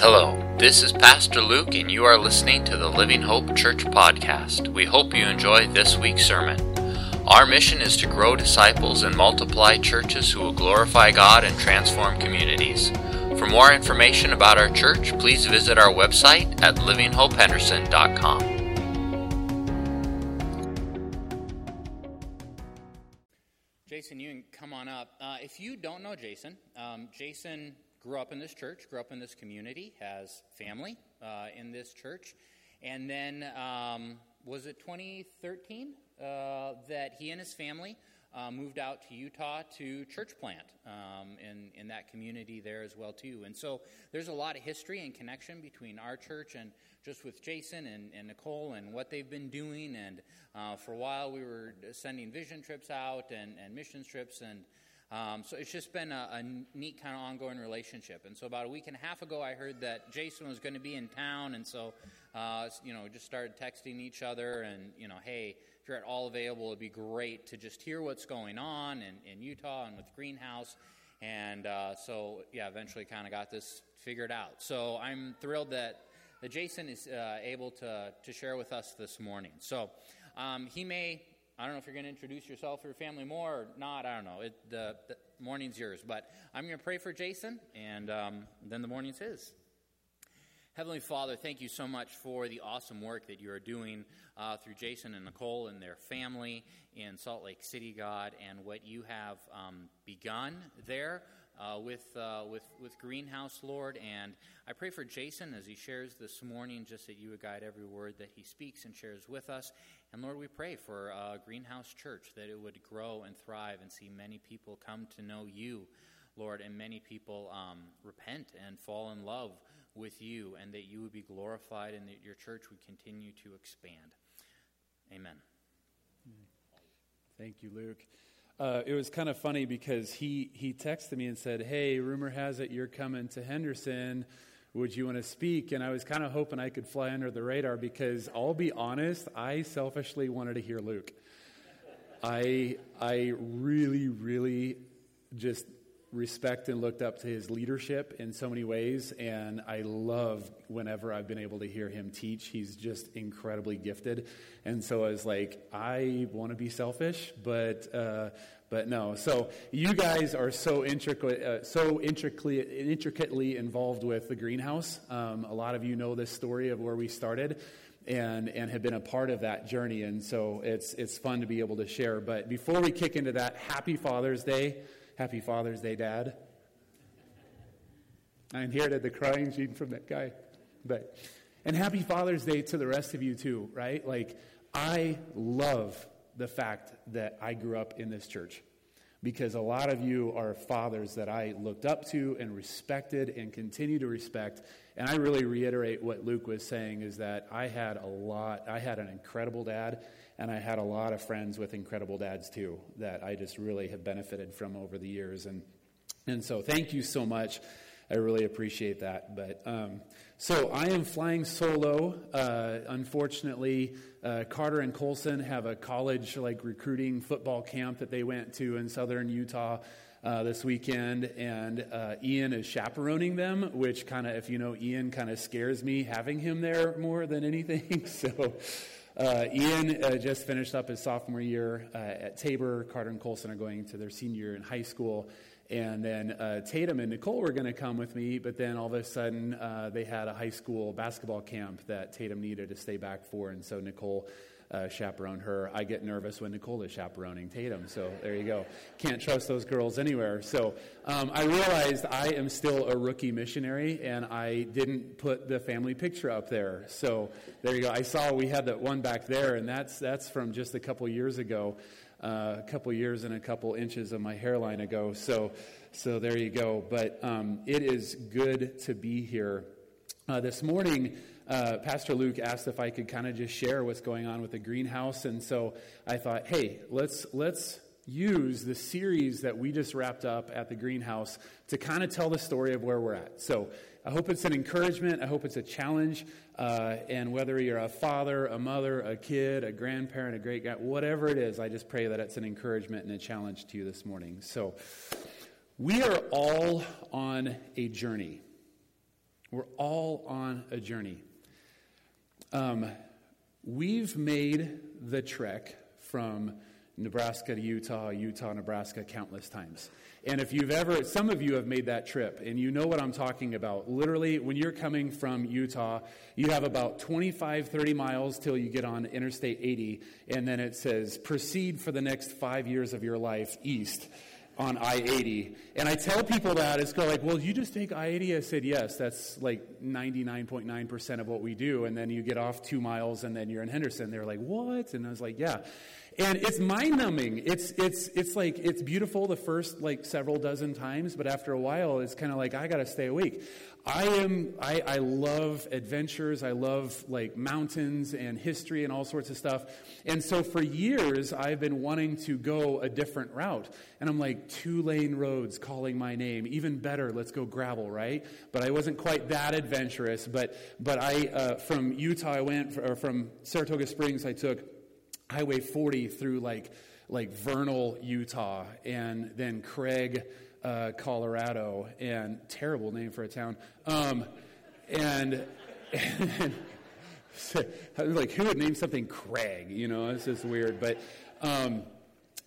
Hello, this is Pastor Luke, and you are listening to the Living Hope Church podcast. We hope you enjoy this week's sermon. Our mission is to grow disciples and multiply churches who will glorify God and transform communities. For more information about our church, please visit our website at livinghopehenderson.com. Jason, you can come on up. Uh, if you don't know Jason, um, Jason grew up in this church, grew up in this community, has family uh, in this church. And then, um, was it 2013 uh, that he and his family uh, moved out to Utah to church plant um, in, in that community there as well, too. And so there's a lot of history and connection between our church and just with Jason and, and Nicole and what they've been doing. And uh, for a while, we were sending vision trips out and, and missions trips and um, so it's just been a, a neat kind of ongoing relationship. And so about a week and a half ago, I heard that Jason was going to be in town, and so uh, you know just started texting each other, and you know, hey, if you're at all available, it'd be great to just hear what's going on in, in Utah and with Greenhouse. And uh, so yeah, eventually kind of got this figured out. So I'm thrilled that that Jason is uh, able to to share with us this morning. So um, he may I don't know if you're going to introduce yourself or your family more or not. I don't know. It, the, the morning's yours. But I'm going to pray for Jason, and um, then the morning's his. Heavenly Father, thank you so much for the awesome work that you are doing uh, through Jason and Nicole and their family in Salt Lake City, God, and what you have um, begun there uh, with, uh, with, with Greenhouse, Lord. And I pray for Jason as he shares this morning, just that you would guide every word that he speaks and shares with us. And Lord, we pray for uh, Greenhouse Church that it would grow and thrive and see many people come to know you, Lord, and many people um, repent and fall in love with you, and that you would be glorified and that your church would continue to expand. Amen. Thank you, Luke. Uh, it was kind of funny because he, he texted me and said, Hey, rumor has it you're coming to Henderson would you want to speak? And I was kind of hoping I could fly under the radar because I'll be honest, I selfishly wanted to hear Luke. I, I really, really just respect and looked up to his leadership in so many ways, and I love whenever I've been able to hear him teach. He's just incredibly gifted, and so I was like, I want to be selfish, but uh, but no. So you guys are so intricate, uh, so intricately, intricately involved with the greenhouse. Um, a lot of you know this story of where we started, and and have been a part of that journey. And so it's it's fun to be able to share. But before we kick into that, Happy Father's Day, Happy Father's Day, Dad. I inherited the crying gene from that guy, but and Happy Father's Day to the rest of you too, right? Like I love the fact that I grew up in this church because a lot of you are fathers that I looked up to and respected and continue to respect. And I really reiterate what Luke was saying is that I had a lot, I had an incredible dad, and I had a lot of friends with incredible dads too that I just really have benefited from over the years. And, and so thank you so much. I really appreciate that. But um, so I am flying solo. Uh, unfortunately, uh, Carter and Colson have a college like recruiting football camp that they went to in southern Utah. Uh, this weekend, and uh, Ian is chaperoning them, which kind of, if you know Ian, kind of scares me having him there more than anything. so, Ian uh, just finished up his sophomore year uh, at Tabor. Carter and Colson are going to their senior year in high school. And then uh, Tatum and Nicole were going to come with me, but then all of a sudden uh, they had a high school basketball camp that Tatum needed to stay back for, and so Nicole uh, chaperoned her. I get nervous when Nicole is chaperoning Tatum, so there you go. Can't trust those girls anywhere. So um, I realized I am still a rookie missionary, and I didn't put the family picture up there. So there you go. I saw we had that one back there, and that's that's from just a couple years ago uh, a couple years and a couple inches of my hairline ago. So, so there you go. But um, it is good to be here. Uh, this morning, uh, Pastor Luke asked if I could kind of just share what's going on with the greenhouse, and so I thought, hey, let's let's use the series that we just wrapped up at the greenhouse to kind of tell the story of where we're at. So I hope it's an encouragement. I hope it's a challenge. Uh, and whether you're a father, a mother, a kid, a grandparent, a great guy, whatever it is, I just pray that it's an encouragement and a challenge to you this morning. So, we are all on a journey. We're all on a journey. Um, we've made the trek from Nebraska to Utah, Utah, Nebraska countless times. And if you've ever, some of you have made that trip and you know what I'm talking about. Literally, when you're coming from Utah, you have about 25, 30 miles till you get on Interstate 80, and then it says, proceed for the next five years of your life east on I 80. And I tell people that, it's go like, well, you just take I 80? I said, yes, that's like 99.9% of what we do. And then you get off two miles and then you're in Henderson. They're like, what? And I was like, yeah. And it's mind numbing. It's, it's, it's like, it's beautiful the first like several dozen times, but after a while, it's kind of like, I got to stay awake. I am, I, I love adventures. I love like mountains and history and all sorts of stuff. And so for years, I've been wanting to go a different route. And I'm like, two lane roads calling my name. Even better, let's go gravel, right? But I wasn't quite that adventurous. But, but I, uh, from Utah, I went, or from Saratoga Springs, I took Highway 40 through like like Vernal, Utah, and then Craig, uh, Colorado, and terrible name for a town. Um, and, and like, who would name something Craig? You know, it's just weird. But, um,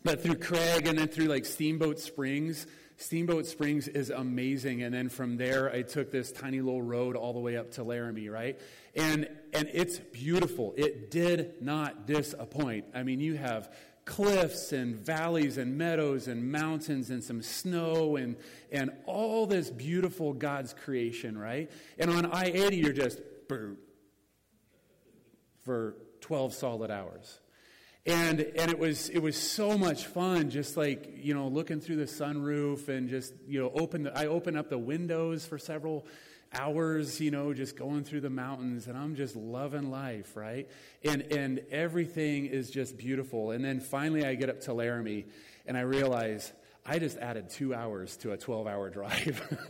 but through Craig and then through like Steamboat Springs. Steamboat Springs is amazing. And then from there, I took this tiny little road all the way up to Laramie, right? And, and it's beautiful. It did not disappoint. I mean, you have cliffs and valleys and meadows and mountains and some snow and, and all this beautiful God's creation, right? And on I 80, you're just for 12 solid hours. And, and it was it was so much fun just like you know looking through the sunroof and just you know open the, I opened up the windows for several hours you know just going through the mountains and I'm just loving life right? And and everything is just beautiful. And then finally I get up to Laramie and I realize I just added two hours to a 12 hour drive.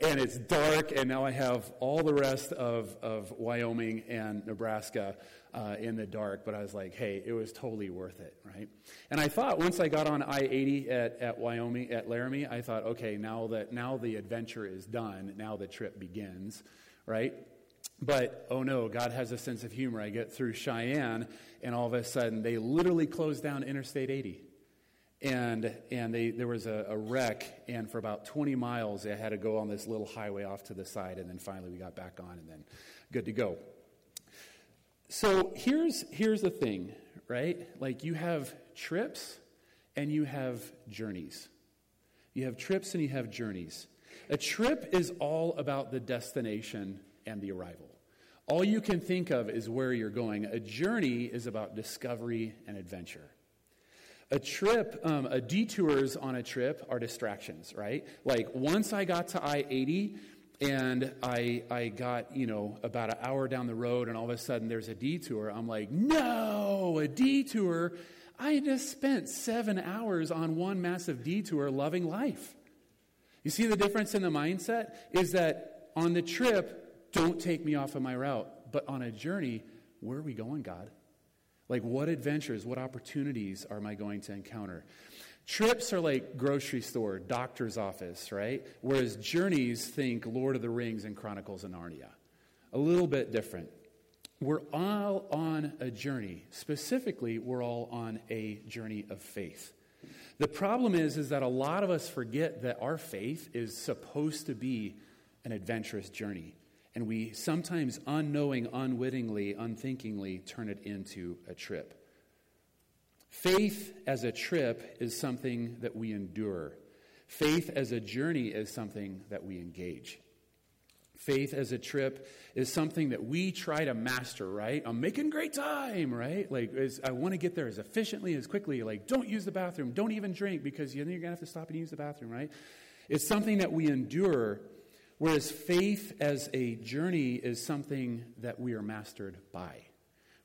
And it's dark and now I have all the rest of, of Wyoming and Nebraska uh, in the dark, but I was like, hey, it was totally worth it, right? And I thought once I got on I 80 at, at Wyoming, at Laramie, I thought, okay, now that now the adventure is done, now the trip begins, right? But oh no, God has a sense of humor. I get through Cheyenne, and all of a sudden they literally closed down Interstate 80 and and they, there was a, a, wreck and for about 20 miles they had to go on this little highway off to the side and then finally we got back on and then good to go so here's, here's the thing, right? Like you have trips and you have journeys. You have trips and you have journeys. A trip is all about the destination and the arrival. All you can think of is where you're going. A journey is about discovery and adventure. A trip, um, a detours on a trip are distractions, right? Like once I got to I 80, and I, I got, you know, about an hour down the road, and all of a sudden there's a detour. I'm like, no, a detour. I just spent seven hours on one massive detour loving life. You see the difference in the mindset? Is that on the trip, don't take me off of my route. But on a journey, where are we going, God? Like, what adventures, what opportunities am I going to encounter? Trips are like grocery store, doctor's office, right? Whereas journeys think Lord of the Rings and Chronicles of Narnia. A little bit different. We're all on a journey. Specifically, we're all on a journey of faith. The problem is, is that a lot of us forget that our faith is supposed to be an adventurous journey. And we sometimes unknowing, unwittingly, unthinkingly turn it into a trip. Faith as a trip is something that we endure. Faith as a journey is something that we engage. Faith as a trip is something that we try to master, right? I'm making great time, right? Like, I want to get there as efficiently, as quickly. Like, don't use the bathroom. Don't even drink because you're going to have to stop and use the bathroom, right? It's something that we endure, whereas faith as a journey is something that we are mastered by.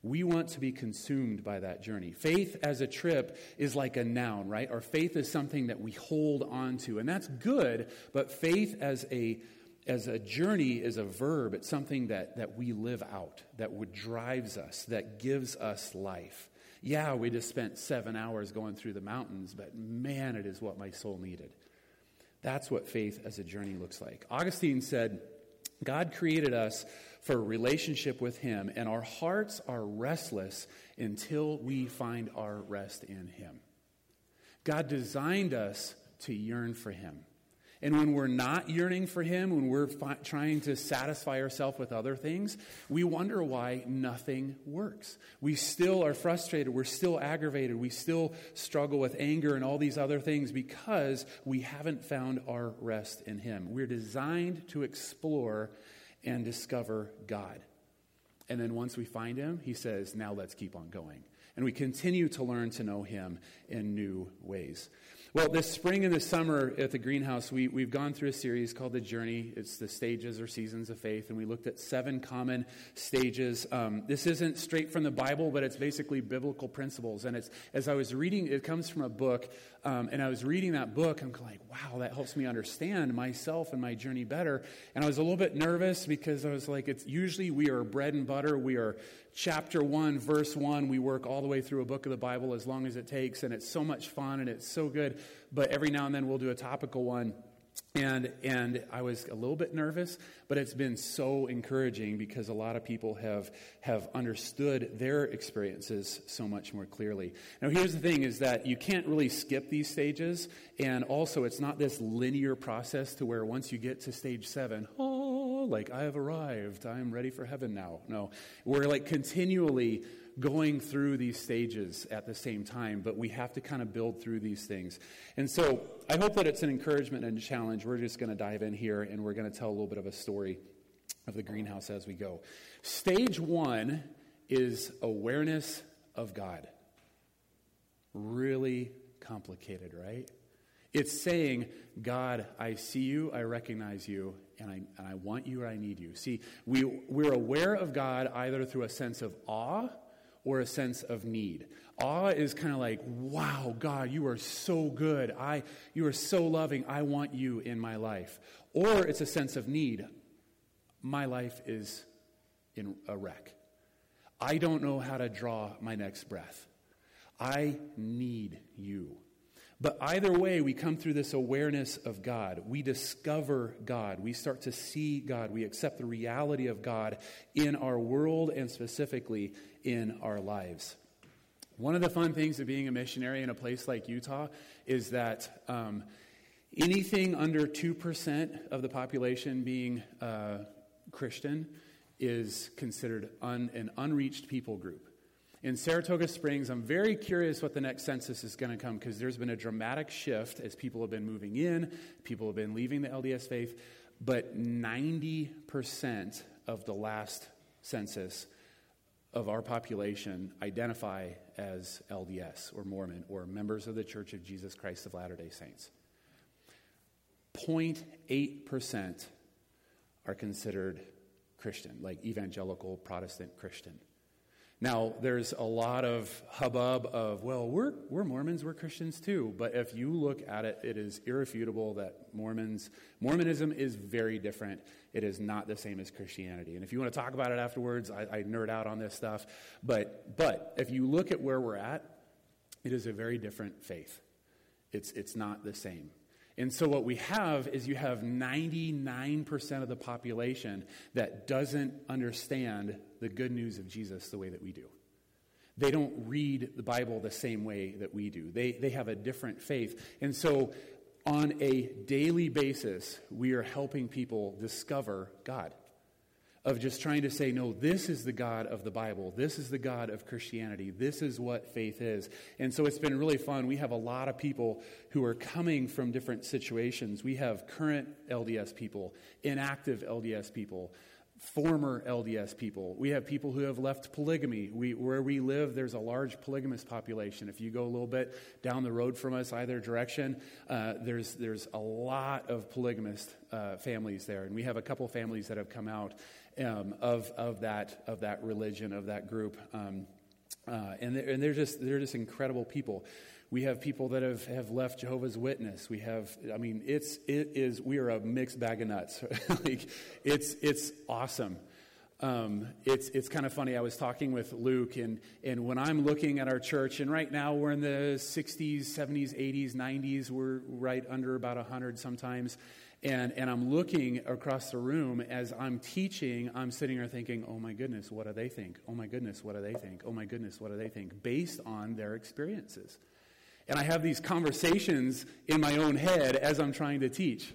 We want to be consumed by that journey. Faith as a trip is like a noun, right? Our faith is something that we hold on to, and that's good, but faith as a as a journey is a verb. It's something that, that we live out, that would drives us, that gives us life. Yeah, we just spent seven hours going through the mountains, but man, it is what my soul needed. That's what faith as a journey looks like. Augustine said, God created us for a relationship with Him, and our hearts are restless until we find our rest in Him. God designed us to yearn for Him. And when we're not yearning for Him, when we're fi- trying to satisfy ourselves with other things, we wonder why nothing works. We still are frustrated. We're still aggravated. We still struggle with anger and all these other things because we haven't found our rest in Him. We're designed to explore and discover God. And then once we find Him, He says, now let's keep on going. And we continue to learn to know Him in new ways. Well, this spring and this summer at the greenhouse, we, we've gone through a series called The Journey. It's the stages or seasons of faith, and we looked at seven common stages. Um, this isn't straight from the Bible, but it's basically biblical principles. And it's as I was reading, it comes from a book, um, and I was reading that book, I'm like, wow, that helps me understand myself and my journey better. And I was a little bit nervous because I was like, it's usually we are bread and butter, we are chapter 1, verse 1, we work all the way through a book of the Bible as long as it takes, and it's so much fun and it's so good. But every now and then we'll do a topical one. And, and I was a little bit nervous, but it's been so encouraging because a lot of people have, have understood their experiences so much more clearly. Now, here's the thing is that you can't really skip these stages, and also it's not this linear process to where once you get to stage seven, oh, like I have arrived, I'm ready for heaven now. No, we're like continually going through these stages at the same time, but we have to kind of build through these things. And so I hope that it's an encouragement and a challenge. We're just going to dive in here and we're going to tell a little bit of a story of the greenhouse as we go. Stage one is awareness of God. Really complicated, right? It's saying, God, I see you, I recognize you, and I, and I want you or I need you. See, we, we're aware of God either through a sense of awe or a sense of need. Awe is kind of like, wow, God, you are so good. I, you are so loving. I want you in my life. Or it's a sense of need. My life is in a wreck. I don't know how to draw my next breath. I need you. But either way, we come through this awareness of God. We discover God. We start to see God. We accept the reality of God in our world and specifically in our lives. One of the fun things of being a missionary in a place like Utah is that um, anything under 2% of the population being uh, Christian is considered un, an unreached people group in Saratoga Springs, I'm very curious what the next census is going to come because there's been a dramatic shift as people have been moving in, people have been leaving the LDS faith, but 90% of the last census of our population identify as LDS or Mormon or members of the Church of Jesus Christ of Latter day Saints. 0.8% are considered Christian, like evangelical Protestant Christian. Now, there's a lot of hubbub of, well, we're, we're Mormons, we're Christians too. But if you look at it, it is irrefutable that Mormons, Mormonism is very different. It is not the same as Christianity. And if you want to talk about it afterwards, I, I nerd out on this stuff. But, but if you look at where we're at, it is a very different faith. It's, it's not the same. And so, what we have is you have 99% of the population that doesn't understand the good news of Jesus the way that we do. They don't read the Bible the same way that we do, they, they have a different faith. And so, on a daily basis, we are helping people discover God of just trying to say, no, this is the God of the Bible. This is the God of Christianity. This is what faith is. And so it's been really fun. We have a lot of people who are coming from different situations. We have current LDS people, inactive LDS people, former LDS people. We have people who have left polygamy. We, where we live, there's a large polygamous population. If you go a little bit down the road from us, either direction, uh, there's, there's a lot of polygamist uh, families there. And we have a couple families that have come out um, of, of, that, of that religion, of that group. Um, uh, and, they're, and they're, just, they're just incredible people. We have people that have, have left Jehovah's Witness. We have, I mean, it's, it is, we are a mixed bag of nuts. like, it's, it's awesome. Um, it's, it's kind of funny. I was talking with Luke, and, and when I'm looking at our church, and right now we're in the 60s, 70s, 80s, 90s, we're right under about 100 sometimes. And, and I'm looking across the room as I'm teaching, I'm sitting there thinking, oh my goodness, what do they think? Oh my goodness, what do they think? Oh my goodness, what do they think? Based on their experiences. And I have these conversations in my own head as I'm trying to teach.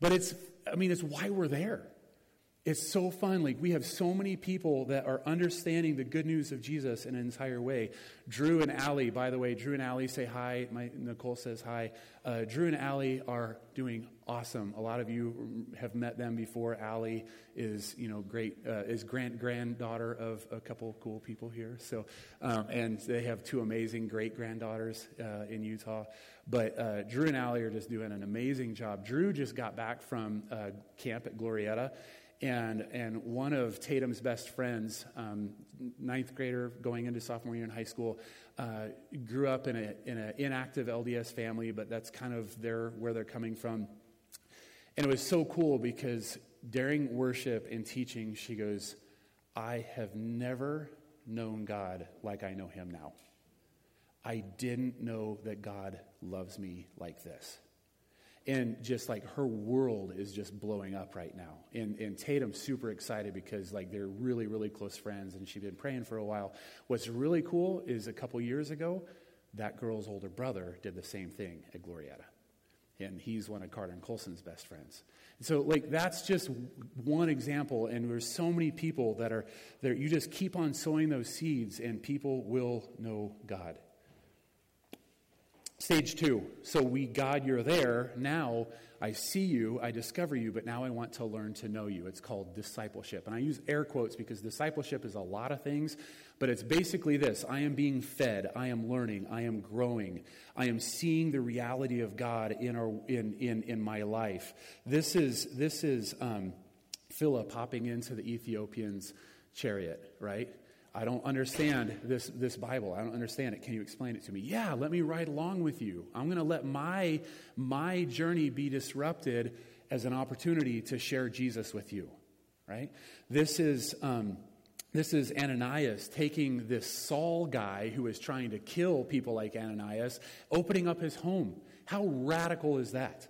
But it's, I mean, it's why we're there. It's so fun. Like, we have so many people that are understanding the good news of Jesus in an entire way. Drew and Allie, by the way, Drew and Allie say hi. My, Nicole says hi. Uh, Drew and Allie are doing awesome. A lot of you have met them before. Allie is, you know, great, uh, is grand granddaughter of a couple cool people here. So, um, and they have two amazing great granddaughters uh, in Utah. But uh, Drew and Allie are just doing an amazing job. Drew just got back from uh, camp at Glorieta and, and one of Tatum's best friends, um, ninth grader going into sophomore year in high school, uh, grew up in an in a inactive LDS family, but that's kind of their, where they're coming from. And it was so cool because during worship and teaching, she goes, I have never known God like I know him now. I didn't know that God loves me like this. And just like her world is just blowing up right now. And, and tatum's super excited because like they're really really close friends and she's been praying for a while. What's really cool is a couple years ago that girl's older brother did the same thing at glorieta and he's one of carter and colson's best friends so like that's just one example and there's so many people that are there you just keep on sowing those seeds and people will know god Stage two. So we, God, you're there. Now I see you, I discover you, but now I want to learn to know you. It's called discipleship. And I use air quotes because discipleship is a lot of things, but it's basically this I am being fed, I am learning, I am growing, I am seeing the reality of God in, our, in, in, in my life. This is, this is um, Philip hopping into the Ethiopian's chariot, right? I don't understand this, this Bible. I don't understand it. Can you explain it to me? Yeah, let me ride along with you. I'm going to let my, my journey be disrupted as an opportunity to share Jesus with you, right? This is, um, this is Ananias taking this Saul guy who is trying to kill people like Ananias, opening up his home. How radical is that?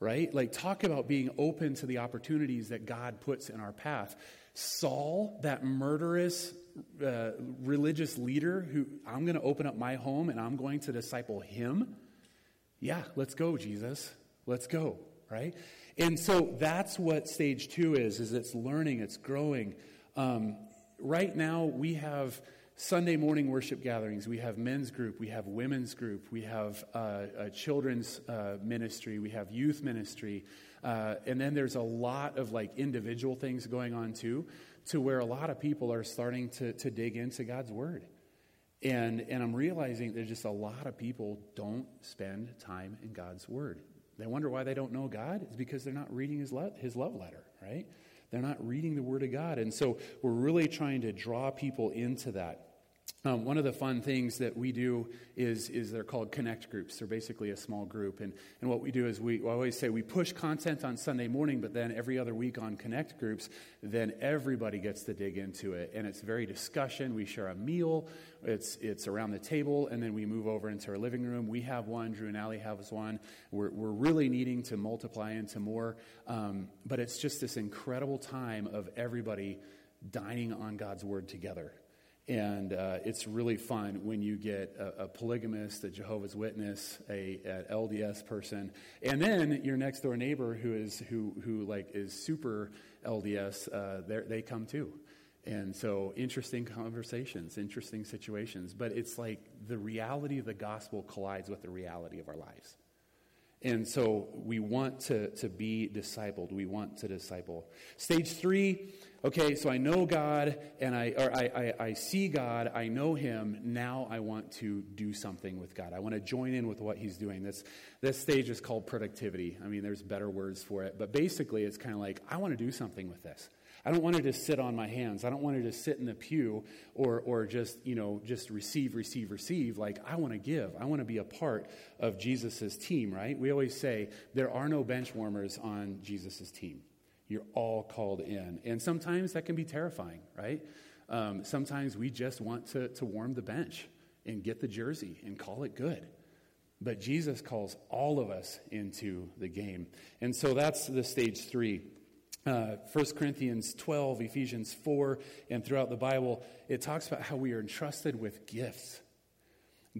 Right? Like, talk about being open to the opportunities that God puts in our path. Saul, that murderous uh, religious leader who I'm going to open up my home and I'm going to disciple him. Yeah, let's go, Jesus. Let's go, right? And so that's what stage two is, is it's learning, it's growing. Um, right now we have Sunday morning worship gatherings. We have men's group, we have women's group, we have uh, children's uh, ministry, we have youth ministry, uh, and then there's a lot of like individual things going on too to where a lot of people are starting to, to dig into God's Word. And, and I'm realizing there's just a lot of people don't spend time in God's Word. They wonder why they don't know God. It's because they're not reading his, le- his love letter, right? They're not reading the Word of God. And so we're really trying to draw people into that. Um, one of the fun things that we do is, is they're called connect groups. They're basically a small group. And, and what we do is we, always say we push content on Sunday morning, but then every other week on connect groups, then everybody gets to dig into it. And it's very discussion. We share a meal, it's, it's around the table, and then we move over into our living room. We have one, Drew and Allie have one. We're, we're really needing to multiply into more. Um, but it's just this incredible time of everybody dining on God's word together. And uh, it's really fun when you get a, a, polygamist, a Jehovah's Witness, a an LDS person, and then your next door neighbor who is who who like is super LDS. Uh, they come too, and so interesting conversations, interesting situations. But it's like the reality of the gospel collides with the reality of our lives. And so we want to, to be discipled. We want to disciple. Stage three okay, so I know God and I, or I, I, I, see God, I know Him, now I want to do something with God. I want to join in with what He's doing. This, this stage is called productivity. I mean, there's better words for it, but basically it's kind of like, I want to do something with this. I don't want her to sit on my hands. I don't want her to sit in the pew or, or just, you know, just receive, receive, receive. Like, I want to give. I want to be a part of Jesus' team, right? We always say there are no bench warmers on Jesus' team. You're all called in. And sometimes that can be terrifying, right? Um, sometimes we just want to, to warm the bench and get the jersey and call it good. But Jesus calls all of us into the game. And so that's the stage three. Uh, 1 Corinthians 12, Ephesians 4, and throughout the Bible, it talks about how we are entrusted with gifts.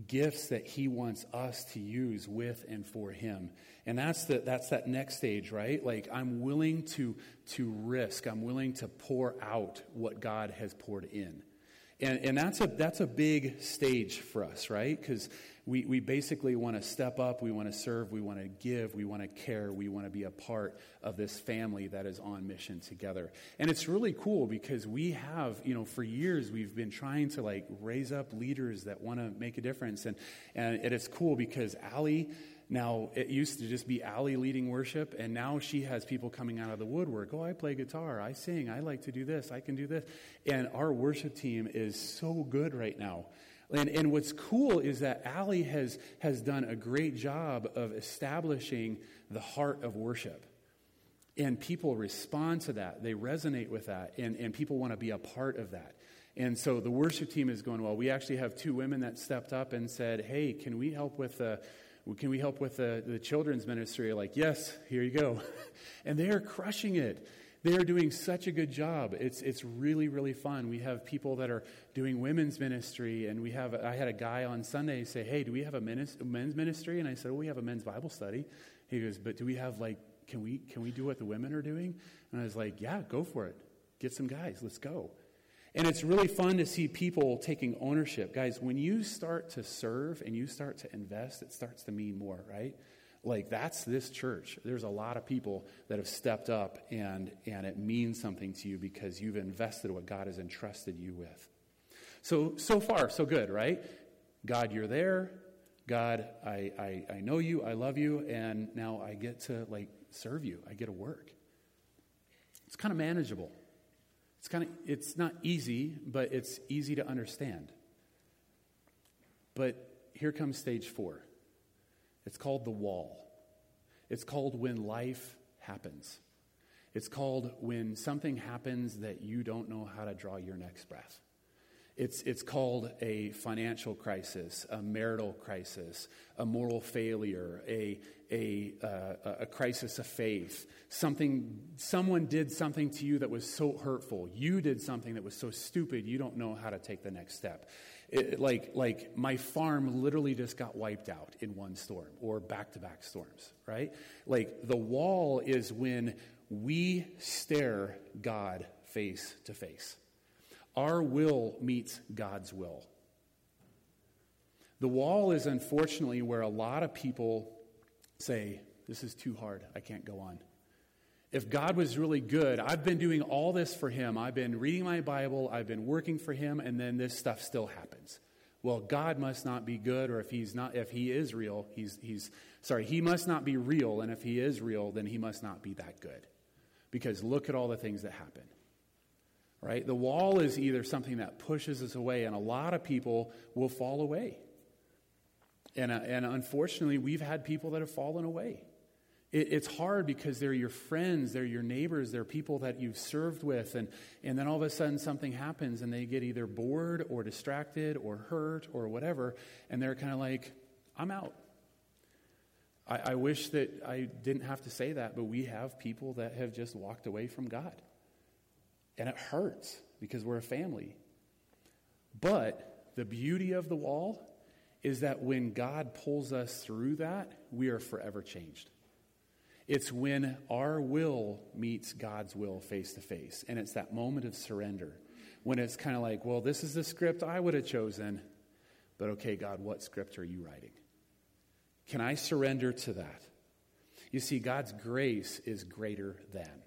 Gifts that he wants us to use with and for him. And that's, the, that's that next stage, right? Like, I'm willing to, to risk, I'm willing to pour out what God has poured in. And, and that's, a, that's a big stage for us, right? Because we, we basically want to step up, we want to serve, we want to give, we want to care, we want to be a part of this family that is on mission together. And it's really cool because we have, you know, for years we've been trying to like raise up leaders that want to make a difference. And, and it is cool because Allie, now, it used to just be Allie leading worship, and now she has people coming out of the woodwork. Oh, I play guitar, I sing, I like to do this, I can do this. And our worship team is so good right now. And, and what's cool is that Allie has, has done a great job of establishing the heart of worship. And people respond to that, they resonate with that, and, and people want to be a part of that. And so the worship team is going well. We actually have two women that stepped up and said, Hey, can we help with the can we help with the, the children's ministry? Like, yes, here you go. and they are crushing it. They are doing such a good job. It's, it's really, really fun. We have people that are doing women's ministry, and we have, I had a guy on Sunday say, Hey, do we have a men's ministry? And I said, Oh, we have a men's Bible study. He goes, But do we have, like, can we, can we do what the women are doing? And I was like, Yeah, go for it. Get some guys. Let's go. And it's really fun to see people taking ownership. Guys, when you start to serve and you start to invest, it starts to mean more, right? Like that's this church. There's a lot of people that have stepped up and and it means something to you because you've invested what God has entrusted you with. So so far, so good, right? God, you're there. God, I, I, I know you, I love you, and now I get to like serve you. I get to work. It's kind of manageable. It's kind of it's not easy, but it's easy to understand. But here comes stage 4. It's called the wall. It's called when life happens. It's called when something happens that you don't know how to draw your next breath. It's, it's called a financial crisis, a marital crisis, a moral failure, a, a, uh, a crisis of faith. Something, someone did something to you that was so hurtful. You did something that was so stupid, you don't know how to take the next step. It, like, like my farm literally just got wiped out in one storm or back to back storms, right? Like the wall is when we stare God face to face. Our will meets God's will. The wall is unfortunately where a lot of people say, This is too hard. I can't go on. If God was really good, I've been doing all this for Him. I've been reading my Bible, I've been working for Him, and then this stuff still happens. Well, God must not be good, or if He's not, if He is real, He's, he's sorry, He must not be real, and if He is real, then He must not be that good. Because look at all the things that happen right? The wall is either something that pushes us away, and a lot of people will fall away. And, uh, and unfortunately, we've had people that have fallen away. It, it's hard because they're your friends, they're your neighbors, they're people that you've served with, and, and then all of a sudden something happens and they get either bored or distracted or hurt or whatever, and they're kind of like, I'm out. I, I wish that I didn't have to say that, but we have people that have just walked away from God. And it hurts because we're a family. But the beauty of the wall is that when God pulls us through that, we are forever changed. It's when our will meets God's will face to face. And it's that moment of surrender when it's kind of like, well, this is the script I would have chosen, but okay, God, what script are you writing? Can I surrender to that? You see, God's grace is greater than.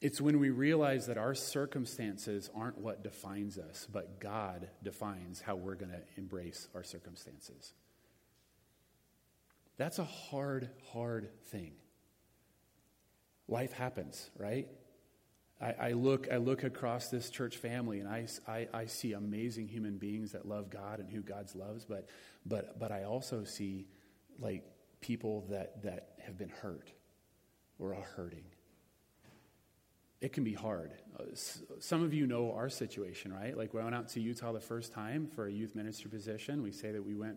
It's when we realize that our circumstances aren't what defines us, but God defines how we're going to embrace our circumstances. That's a hard, hard thing. Life happens, right? I, I, look, I look across this church family and I, I, I see amazing human beings that love God and who God loves, but, but, but I also see like people that, that have been hurt or are hurting it can be hard. Uh, some of you know our situation, right? Like, we went out to Utah the first time for a youth ministry position. We say that we went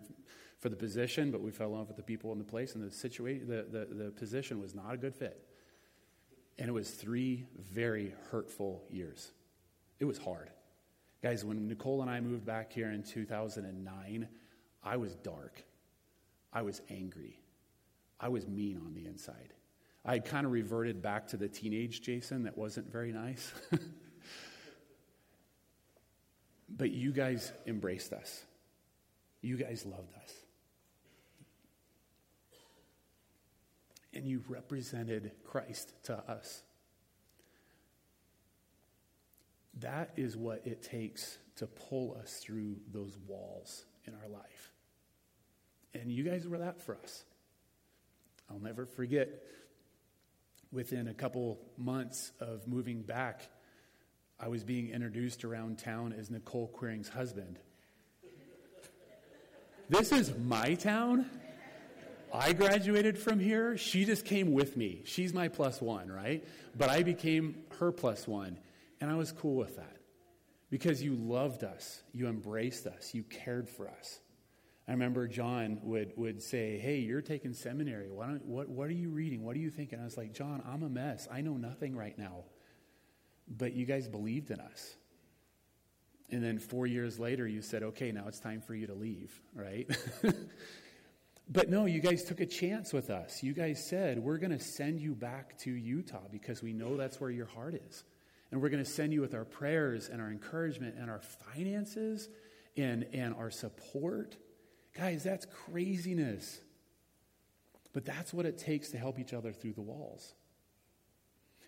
for the position, but we fell in love with the people in the place, and the, situation, the, the, the position was not a good fit. And it was three very hurtful years. It was hard. Guys, when Nicole and I moved back here in 2009, I was dark. I was angry. I was mean on the inside. I kind of reverted back to the teenage Jason that wasn't very nice. but you guys embraced us. You guys loved us. And you represented Christ to us. That is what it takes to pull us through those walls in our life. And you guys were that for us. I'll never forget within a couple months of moving back, I was being introduced around town as Nicole Quiring's husband. this is my town. I graduated from here. She just came with me. She's my plus one, right? But I became her plus one. And I was cool with that because you loved us, you embraced us, you cared for us. I remember John would, would say, Hey, you're taking seminary. Why don't, what, what are you reading? What are you thinking? I was like, John, I'm a mess. I know nothing right now. But you guys believed in us. And then four years later, you said, Okay, now it's time for you to leave, right? but no, you guys took a chance with us. You guys said, We're going to send you back to Utah because we know that's where your heart is. And we're going to send you with our prayers and our encouragement and our finances and, and our support Guys, that's craziness. But that's what it takes to help each other through the walls.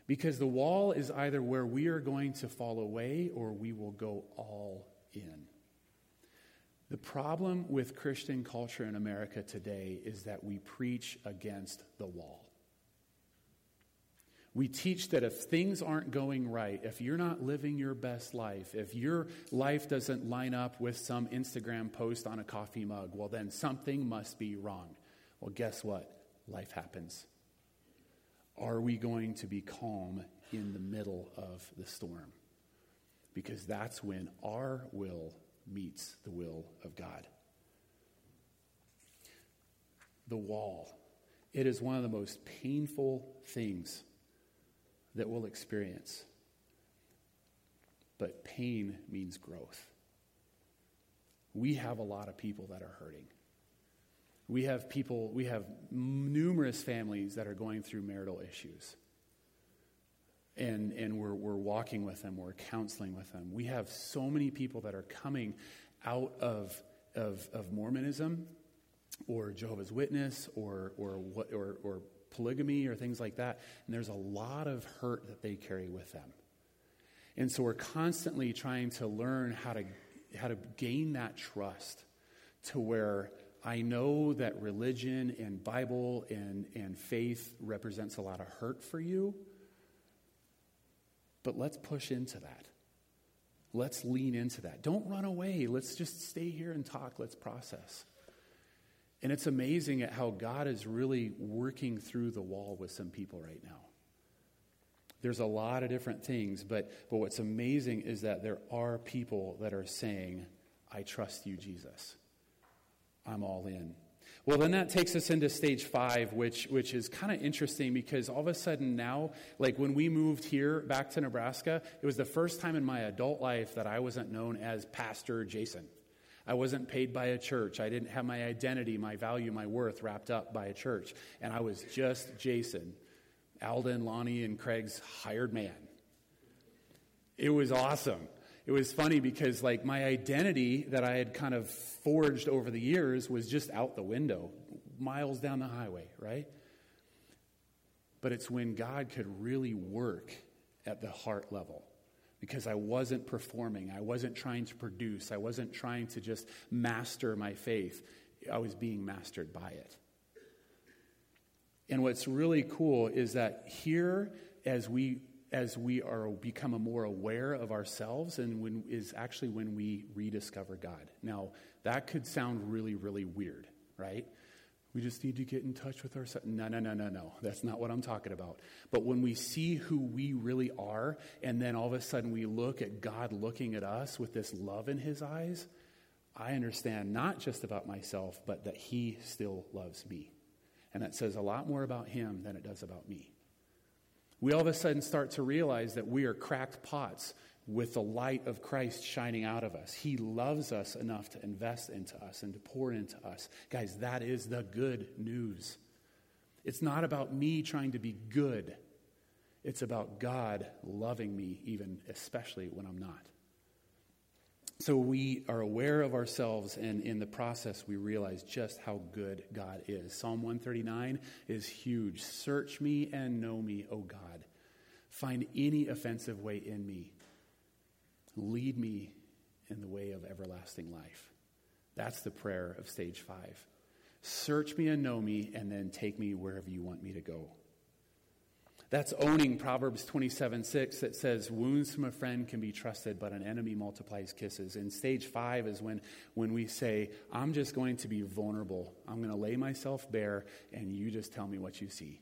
Because the wall is either where we are going to fall away or we will go all in. The problem with Christian culture in America today is that we preach against the wall. We teach that if things aren't going right, if you're not living your best life, if your life doesn't line up with some Instagram post on a coffee mug, well, then something must be wrong. Well, guess what? Life happens. Are we going to be calm in the middle of the storm? Because that's when our will meets the will of God. The wall. It is one of the most painful things that we'll experience. But pain means growth. We have a lot of people that are hurting. We have people, we have numerous families that are going through marital issues. And, and we're, we're walking with them, we're counseling with them. We have so many people that are coming out of, of, of Mormonism or Jehovah's Witness or, or, what, or, or polygamy or things like that. And there's a lot of hurt that they carry with them. And so we're constantly trying to learn how to, how to gain that trust to where I know that religion and Bible and, and faith represents a lot of hurt for you, but let's push into that. Let's lean into that. Don't run away. Let's just stay here and talk. Let's process. And it's amazing at how God is really working through the wall with some people right now. There's a lot of different things, but, but what's amazing is that there are people that are saying, I trust you, Jesus. I'm all in. Well, then that takes us into stage five, which, which is kind of interesting because all of a sudden now, like when we moved here back to Nebraska, it was the first time in my adult life that I wasn't known as Pastor Jason. I wasn't paid by a church. I didn't have my identity, my value, my worth wrapped up by a church. And I was just Jason, Alden, Lonnie, and Craig's hired man. It was awesome. It was funny because, like, my identity that I had kind of forged over the years was just out the window, miles down the highway, right? But it's when God could really work at the heart level because I wasn't performing. I wasn't trying to produce. I wasn't trying to just master my faith. I was being mastered by it. And what's really cool is that here, as we as we are become more aware of ourselves and when is actually when we rediscover God. Now, that could sound really, really weird, right? We just need to get in touch with ourselves. No, no, no, no, no. That's not what I'm talking about. But when we see who we really are, and then all of a sudden we look at God looking at us with this love in his eyes, I understand not just about myself, but that he still loves me. And that says a lot more about him than it does about me. We all of a sudden start to realize that we are cracked pots with the light of Christ shining out of us. He loves us enough to invest into us and to pour into us. Guys, that is the good news. It's not about me trying to be good, it's about God loving me, even especially when I'm not. So we are aware of ourselves, and in the process, we realize just how good God is. Psalm 139 is huge. Search me and know me, O God. Find any offensive way in me Lead me in the way of everlasting life. That's the prayer of stage five. Search me and know me, and then take me wherever you want me to go. That's owning Proverbs 27 6 that says, Wounds from a friend can be trusted, but an enemy multiplies kisses. And stage five is when, when we say, I'm just going to be vulnerable. I'm going to lay myself bare, and you just tell me what you see.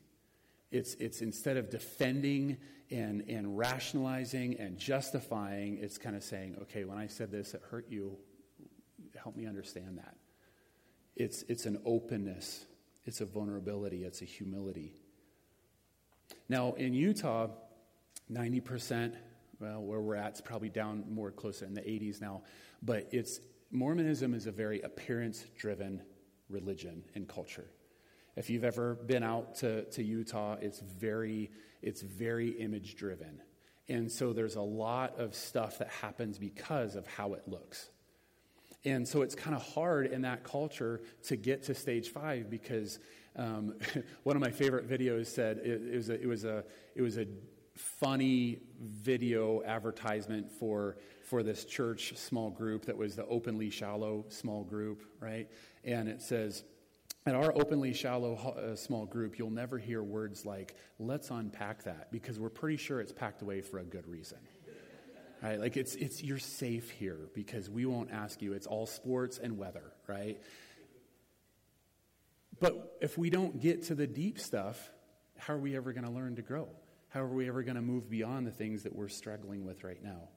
It's, it's instead of defending and, and rationalizing and justifying, it's kind of saying, okay, when I said this, it hurt you. Help me understand that. It's, it's an openness, it's a vulnerability, it's a humility. Now, in Utah, 90%, well, where we're at, it's probably down more closer in the 80s now, but it's Mormonism is a very appearance driven religion and culture. If you've ever been out to, to Utah, it's very, it's very image driven. And so there's a lot of stuff that happens because of how it looks. And so it's kind of hard in that culture to get to stage five because um, one of my favorite videos said it, it, was a, it, was a, it was a funny video advertisement for, for this church small group that was the openly shallow small group, right? And it says, in our openly shallow uh, small group, you'll never hear words like, let's unpack that, because we're pretty sure it's packed away for a good reason. Right? Like it's, it's, you're safe here because we won't ask you. It's all sports and weather, right? But if we don't get to the deep stuff, how are we ever going to learn to grow? How are we ever going to move beyond the things that we're struggling with right now?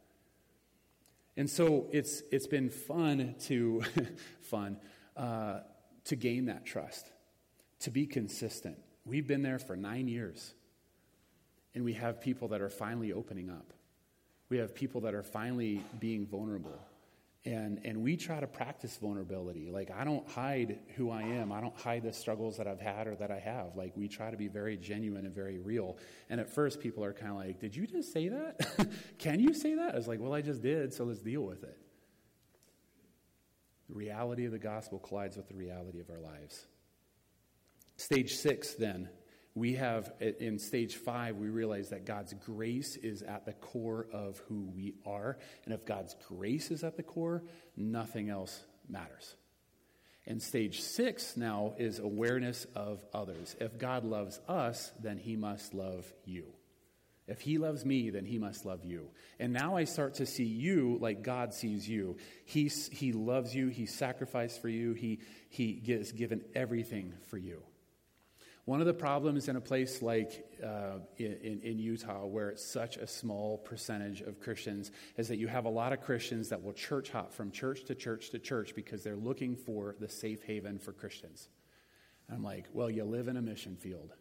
And so it's, it's been fun to, fun, uh, to gain that trust, to be consistent. We've been there for nine years, and we have people that are finally opening up. We have people that are finally being vulnerable. And, and we try to practice vulnerability. Like, I don't hide who I am. I don't hide the struggles that I've had or that I have. Like, we try to be very genuine and very real. And at first, people are kind of like, Did you just say that? Can you say that? I was like, Well, I just did, so let's deal with it. The reality of the gospel collides with the reality of our lives. Stage six, then, we have in stage five, we realize that God's grace is at the core of who we are. And if God's grace is at the core, nothing else matters. And stage six now is awareness of others. If God loves us, then he must love you. If he loves me, then he must love you. And now I start to see you like God sees you. He, he loves you, he sacrificed for you, he, he has given everything for you. One of the problems in a place like uh, in, in Utah, where it's such a small percentage of Christians, is that you have a lot of Christians that will church hop from church to church to church because they're looking for the safe haven for Christians. And I'm like, well, you live in a mission field.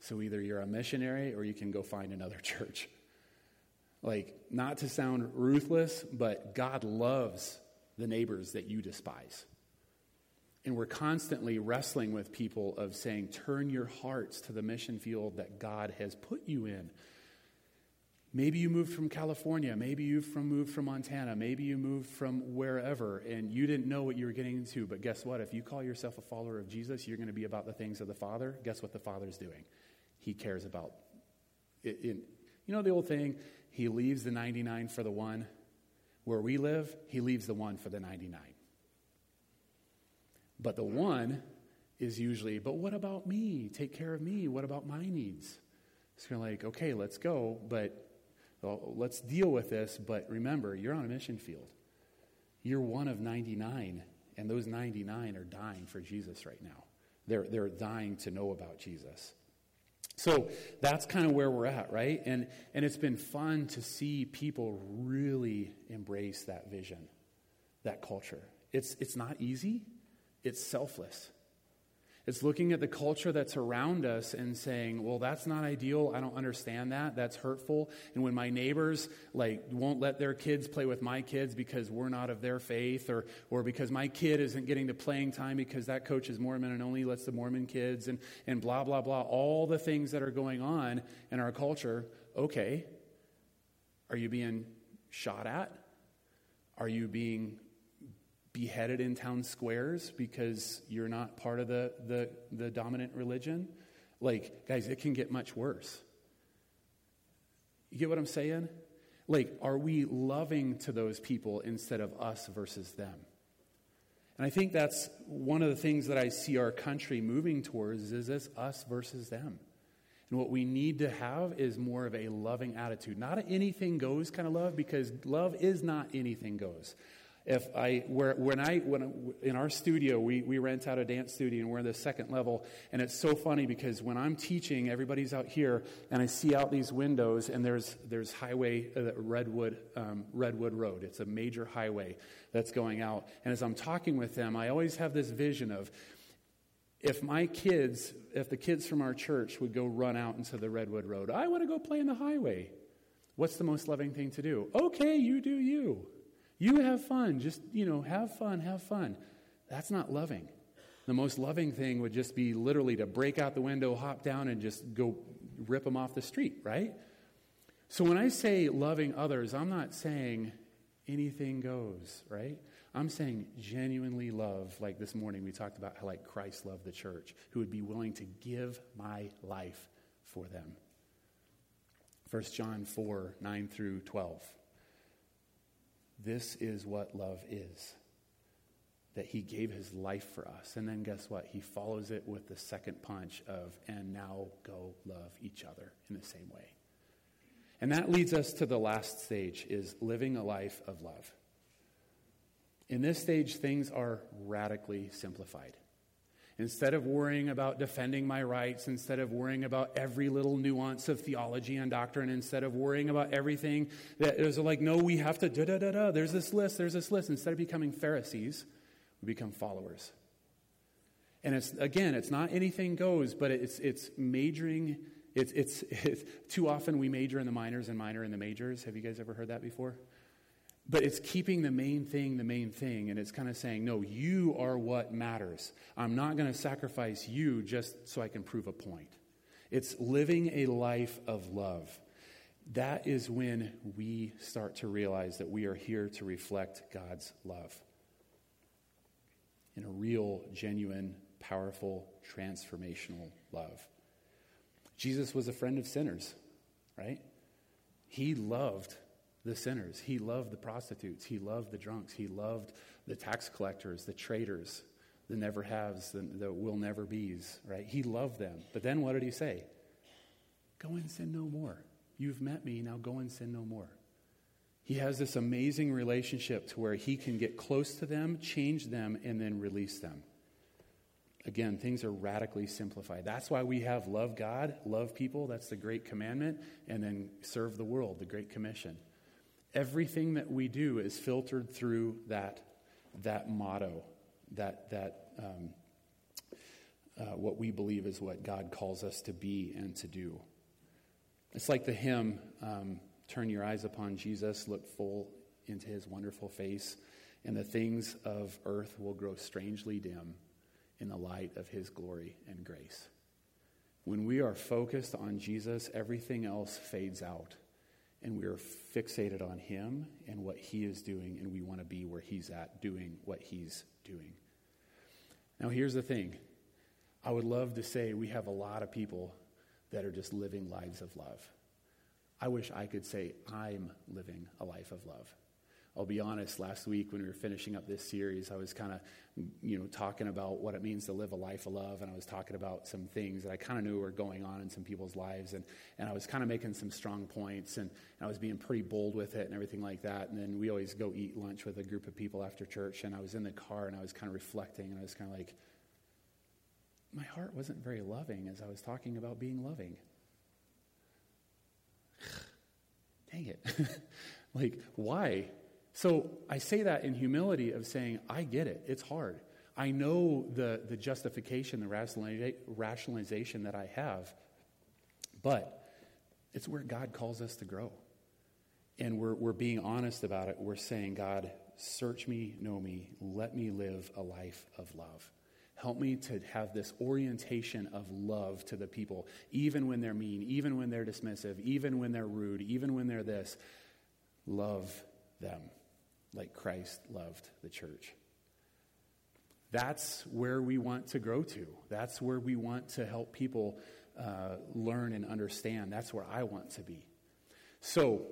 So either you're a missionary or you can go find another church. Like, not to sound ruthless, but God loves the neighbors that you despise. And we're constantly wrestling with people of saying, turn your hearts to the mission field that God has put you in. Maybe you moved from California. Maybe you from, moved from Montana. Maybe you moved from wherever and you didn't know what you were getting into. But guess what? If you call yourself a follower of Jesus, you're going to be about the things of the Father. Guess what the Father's doing? He cares about. It, it, you know the old thing, he leaves the 99 for the one. Where we live, he leaves the one for the 99. But the one is usually, but what about me? Take care of me. What about my needs? It's kind of like, okay, let's go, but well, let's deal with this. But remember, you're on a mission field. You're one of 99, and those 99 are dying for Jesus right now. They're, they're dying to know about Jesus. So that's kind of where we're at, right? And, and it's been fun to see people really embrace that vision, that culture. It's, it's not easy, it's selfless. It's looking at the culture that's around us and saying, well, that's not ideal. I don't understand that. That's hurtful. And when my neighbors like won't let their kids play with my kids because we're not of their faith or, or because my kid isn't getting the playing time because that coach is Mormon and only lets the Mormon kids and, and blah, blah, blah, all the things that are going on in our culture, okay. Are you being shot at? Are you being beheaded in town squares because you're not part of the, the, the dominant religion. Like, guys, it can get much worse. You get what I'm saying? Like, are we loving to those people instead of us versus them? And I think that's one of the things that I see our country moving towards is this us versus them. And what we need to have is more of a loving attitude. Not anything goes kind of love, because love is not anything goes if I, where, when I, when, in our studio, we, we rent out a dance studio and we're in the second level. And it's so funny because when I'm teaching, everybody's out here and I see out these windows and there's, there's highway, uh, Redwood, um, Redwood Road. It's a major highway that's going out. And as I'm talking with them, I always have this vision of, if my kids, if the kids from our church would go run out into the Redwood Road, I want to go play in the highway. What's the most loving thing to do? Okay, you do you. You have fun. Just, you know, have fun, have fun. That's not loving. The most loving thing would just be literally to break out the window, hop down, and just go rip them off the street, right? So when I say loving others, I'm not saying anything goes, right? I'm saying genuinely love, like this morning we talked about how like Christ loved the church, who would be willing to give my life for them. 1 John 4, 9 through 12. This is what love is. That he gave his life for us. And then guess what? He follows it with the second punch of, and now go love each other in the same way. And that leads us to the last stage is living a life of love. In this stage, things are radically simplified. Instead of worrying about defending my rights, instead of worrying about every little nuance of theology and doctrine, instead of worrying about everything that is like, no, we have to da da da da, there's this list, there's this list. Instead of becoming Pharisees, we become followers. And it's, again, it's not anything goes, but it's, it's majoring. It's, it's, it's, too often we major in the minors and minor in the majors. Have you guys ever heard that before? But it's keeping the main thing the main thing, and it's kind of saying, no, you are what matters. I'm not going to sacrifice you just so I can prove a point. It's living a life of love. That is when we start to realize that we are here to reflect God's love in a real, genuine, powerful, transformational love. Jesus was a friend of sinners, right? He loved the sinners. He loved the prostitutes. He loved the drunks. He loved the tax collectors, the traitors, the never haves, the, the will never be's, right? He loved them. But then what did he say? Go and sin no more. You've met me, now go and sin no more. He has this amazing relationship to where he can get close to them, change them, and then release them. Again, things are radically simplified. That's why we have love God, love people, that's the great commandment, and then serve the world, the great commission. Everything that we do is filtered through that, that motto, that, that um, uh, what we believe is what God calls us to be and to do. It's like the hymn, um, Turn Your Eyes Upon Jesus, look full into his wonderful face, and the things of earth will grow strangely dim in the light of his glory and grace. When we are focused on Jesus, everything else fades out and we are fixated on him and what he is doing, and we want to be where he's at, doing what he's doing. Now, here's the thing I would love to say we have a lot of people that are just living lives of love. I wish I could say I'm living a life of love. I'll be honest, last week when we were finishing up this series, I was kind of, you know, talking about what it means to live a life of love, and I was talking about some things that I kind of knew were going on in some people's lives, and, and I was kind of making some strong points, and, and I was being pretty bold with it and everything like that. And then we always go eat lunch with a group of people after church, and I was in the car, and I was kind of reflecting, and I was kind of like, my heart wasn't very loving as I was talking about being loving. Dang it. like, why? So I say that in humility of saying, I get it. It's hard. I know the, the justification, the rationalization that I have, but it's where God calls us to grow. And we're, we're being honest about it. We're saying, God, search me, know me, let me live a life of love. Help me to have this orientation of love to the people, even when they're mean, even when they're dismissive, even when they're rude, even when they're this. Love them like Christ loved the church. That's where we want to grow to. That's where we want to help people uh, learn and understand. That's where I want to be. So,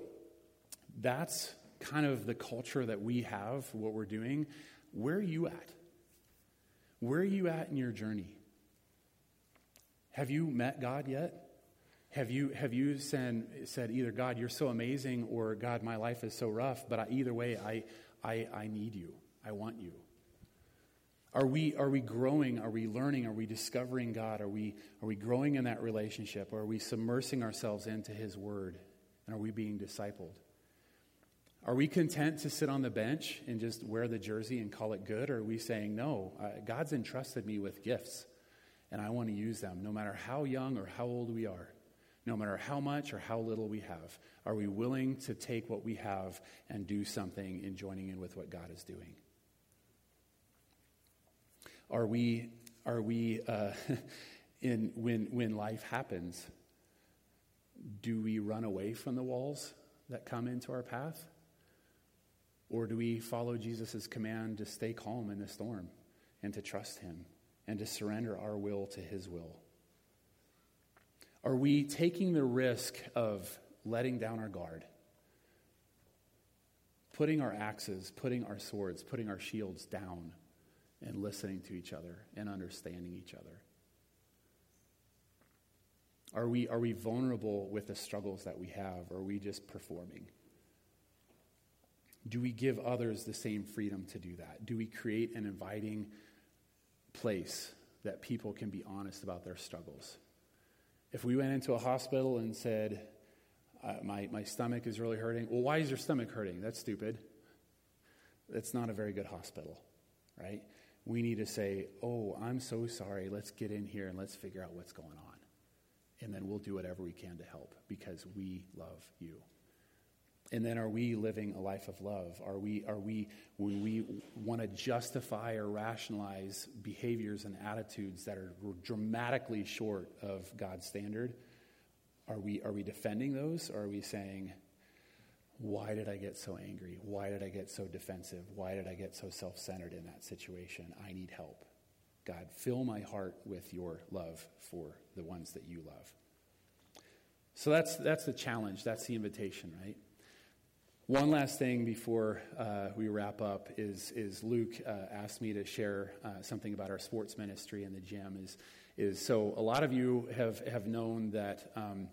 that's kind of the culture that we have, what we're doing. Where are you at? Where are you at in your journey? Have you met God yet? Have you, have you said, said either, God, you're so amazing, or God, my life is so rough, but I, either way, I, I, I need you. I want you. Are we, are we growing? Are we learning? Are we discovering God? Are we, are we growing in that relationship? Are we submersing ourselves into His Word? And are we being discipled? Are we content to sit on the bench and just wear the jersey and call it good? Or are we saying, no, uh, God's entrusted me with gifts and I want to use them no matter how young or how old we are, no matter how much or how little we have? Are we willing to take what we have and do something in joining in with what God is doing? Are we, are we uh, in, when, when life happens, do we run away from the walls that come into our path? Or do we follow Jesus' command to stay calm in the storm and to trust Him and to surrender our will to His will? Are we taking the risk of letting down our guard? Putting our axes, putting our swords, putting our shields down and listening to each other and understanding each other? Are we, are we vulnerable with the struggles that we have, or are we just performing? Do we give others the same freedom to do that? Do we create an inviting place that people can be honest about their struggles? If we went into a hospital and said, uh, my, my stomach is really hurting, well, why is your stomach hurting? That's stupid. That's not a very good hospital, right? we need to say, Oh, I'm so sorry. Let's get in here and let's figure out what's going on. And then we'll do whatever we can to help because we love you. And then are we living a life of love? Are we, are we when we want to justify or rationalize behaviors and attitudes that are dramatically short of God's standard? Are we, are we defending those? Or are we saying, why did I get so angry? Why did I get so defensive? Why did I get so self centered in that situation? I need help. God, fill my heart with your love for the ones that you love. So that's, that's the challenge. That's the invitation, right? One last thing before uh, we wrap up is, is Luke uh, asked me to share uh, something about our sports ministry in the gym. Is, is so a lot of you have, have known that, um,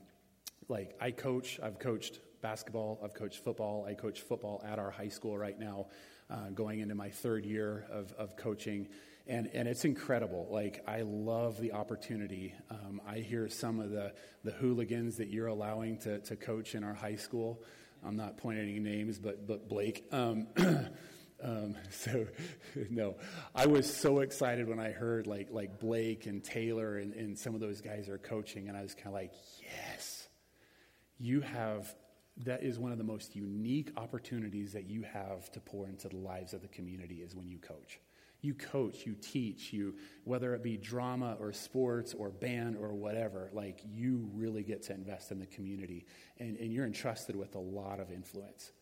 like, I coach, I've coached basketball, I've coached football. I coach football at our high school right now, uh, going into my third year of, of coaching. And, and it's incredible. Like, I love the opportunity. Um, I hear some of the, the hooligans that you're allowing to, to coach in our high school. I'm not pointing any names, but, but Blake. Um, Um, so, no, I was so excited when I heard like like Blake and Taylor and, and some of those guys are coaching, and I was kind of like, yes, you have that is one of the most unique opportunities that you have to pour into the lives of the community is when you coach. You coach, you teach, you whether it be drama or sports or band or whatever, like you really get to invest in the community and, and you're entrusted with a lot of influence.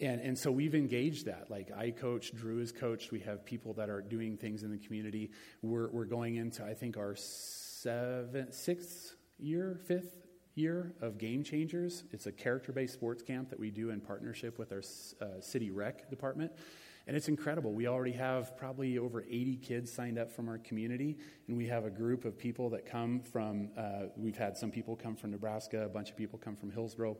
And, and so we've engaged that. Like I coach, Drew is coached. We have people that are doing things in the community. We're, we're going into, I think, our seventh, sixth year, fifth year of Game Changers. It's a character based sports camp that we do in partnership with our uh, city rec department. And it's incredible. We already have probably over 80 kids signed up from our community, and we have a group of people that come from, uh, we've had some people come from Nebraska, a bunch of people come from Hillsboro,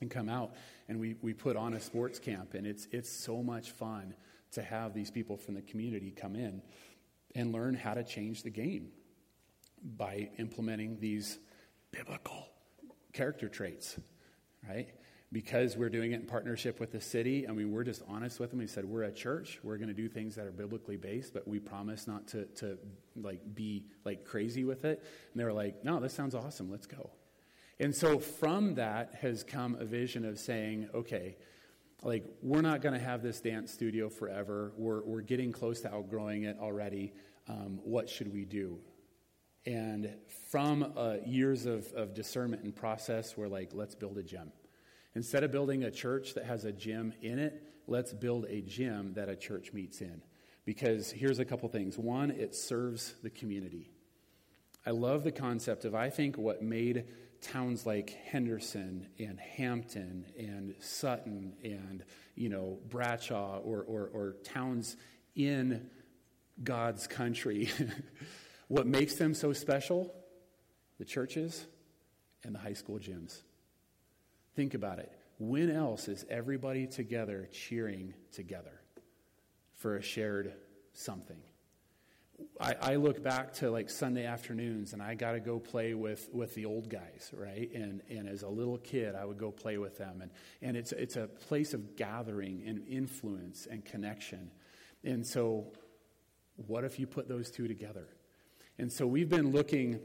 and come out, and we, we put on a sports camp. And it's, it's so much fun to have these people from the community come in and learn how to change the game by implementing these biblical character traits, right? Because we're doing it in partnership with the city, I mean, we're just honest with them. We said, we're a church. We're going to do things that are biblically based, but we promise not to, to like be like crazy with it. And they were like, no, this sounds awesome. Let's go. And so from that has come a vision of saying, okay, like we're not going to have this dance studio forever. We're, we're getting close to outgrowing it already. Um, what should we do? And from uh, years of, of discernment and process, we're like, let's build a gym. Instead of building a church that has a gym in it, let's build a gym that a church meets in. Because here's a couple things. One, it serves the community. I love the concept of, I think, what made towns like Henderson and Hampton and Sutton and, you know, Bradshaw or, or, or towns in God's country, what makes them so special? The churches and the high school gyms. Think about it. When else is everybody together cheering together for a shared something? I, I, look back to like Sunday afternoons and I got to go play with, with the old guys, right? And, and as a little kid, I would go play with them. And, and it's, it's a place of gathering and influence and connection. And so, what if you put those two together? And so, we've been looking,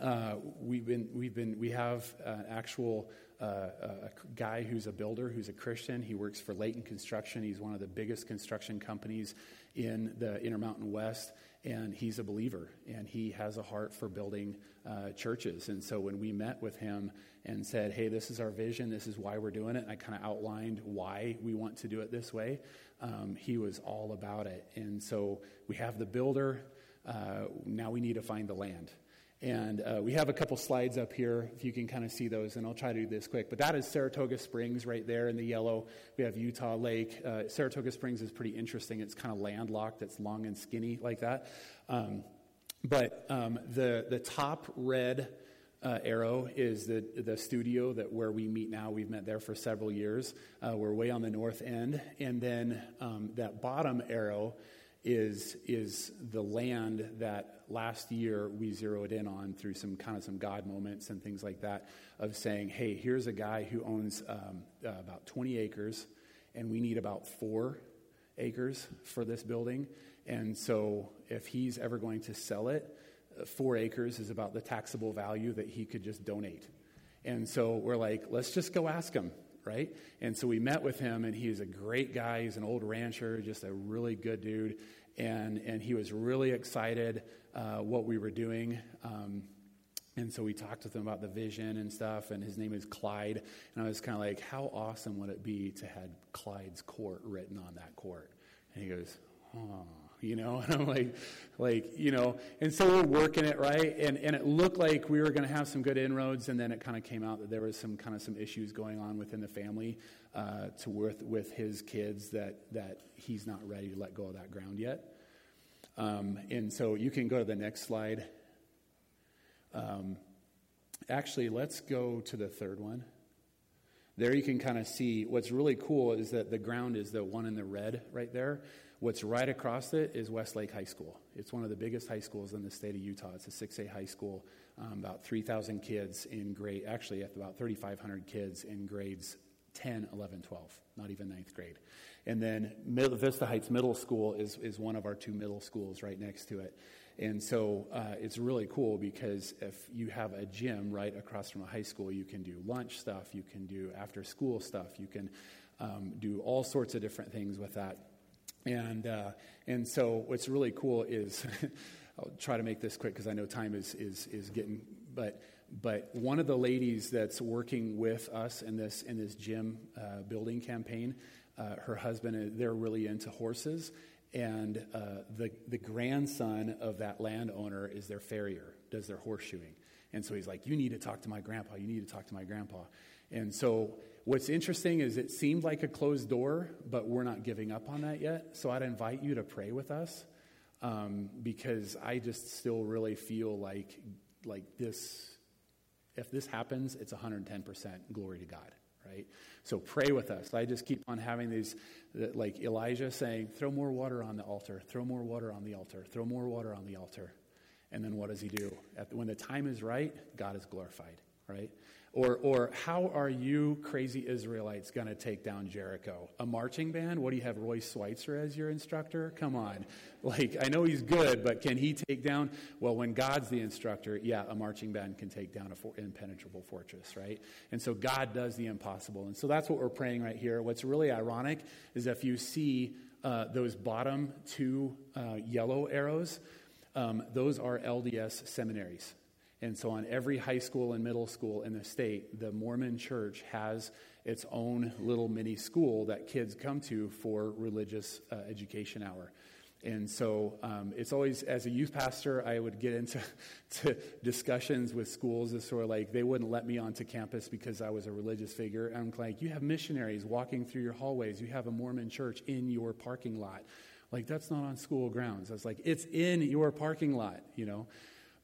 uh, we've been, we've been, we have an actual a guy who's a builder, who's a Christian. He works for Layton Construction. He's one of the biggest construction companies in the Intermountain West and he's a believer and he has a heart for building uh, churches and so when we met with him and said hey this is our vision this is why we're doing it and i kind of outlined why we want to do it this way um, he was all about it and so we have the builder uh, now we need to find the land and uh, we have a couple slides up here, if you can kind of see those, and I'll try to do this quick. But that is Saratoga Springs right there in the yellow. We have Utah Lake. Uh, Saratoga Springs is pretty interesting. It's kind of landlocked, it's long and skinny like that. Um, but um, the, the top red uh, arrow is the, the studio that where we meet now. We've met there for several years. Uh, we're way on the north end. And then um, that bottom arrow is, is the land that last year we zeroed in on through some kind of some God moments and things like that of saying, hey, here's a guy who owns um, uh, about 20 acres, and we need about four acres for this building. And so if he's ever going to sell it, uh, four acres is about the taxable value that he could just donate. And so we're like, let's just go ask him right? And so we met with him, and he's a great guy. He's an old rancher, just a really good dude. And, and he was really excited uh, what we were doing. Um, and so we talked with him about the vision and stuff, and his name is Clyde. And I was kind of like, how awesome would it be to have Clyde's court written on that court? And he goes, oh you know? And i'm like like you know and so we're working it right? And and it looked like we were going to have some good inroads and then it kind of came out that there was some kind of some issues going on within the family uh, to with with his kids that that he's not ready to let go of that ground yet. Um, and so you can go to the next slide. Um, actually let's go to the third one. There you can kind of see what's really cool is that the ground is the one in the red right there What's right across it is Westlake High School. It's one of the biggest high schools in the state of Utah. It's a 6A high school, um, about 3,000 kids in grade, actually, about 3,500 kids in grades 10, 11, 12, not even ninth grade. And then Vista Heights Middle School is, is one of our two middle schools right next to it. And so uh, it's really cool because if you have a gym right across from a high school, you can do lunch stuff, you can do after school stuff, you can um, do all sorts of different things with that. And, uh, and so what's really cool is, I'll try to make this quick because I know time is, is, is getting, but, but one of the ladies that's working with us in this, in this gym uh, building campaign, uh, her husband, uh, they're really into horses. And uh, the, the grandson of that landowner is their farrier, does their horseshoeing. And so he's like, You need to talk to my grandpa. You need to talk to my grandpa. And so What's interesting is it seemed like a closed door, but we're not giving up on that yet. So I'd invite you to pray with us um, because I just still really feel like like this. If this happens, it's 110% glory to God, right? So pray with us. I just keep on having these, like Elijah saying, throw more water on the altar, throw more water on the altar, throw more water on the altar. And then what does he do? When the time is right, God is glorified, right? Or, or how are you crazy Israelites going to take down Jericho? A marching band? What do you have, Roy Switzer as your instructor? Come on. Like, I know he's good, but can he take down? Well, when God's the instructor, yeah, a marching band can take down an for, impenetrable fortress, right? And so God does the impossible. And so that's what we're praying right here. What's really ironic is if you see uh, those bottom two uh, yellow arrows, um, those are LDS seminaries. And so, on every high school and middle school in the state, the Mormon church has its own little mini school that kids come to for religious uh, education hour. And so um, it's always, as a youth pastor, I would get into to discussions with schools as sort of like they wouldn't let me onto campus because I was a religious figure. And I'm like, you have missionaries walking through your hallways, you have a Mormon church in your parking lot. Like, that's not on school grounds. I was like, it's in your parking lot, you know?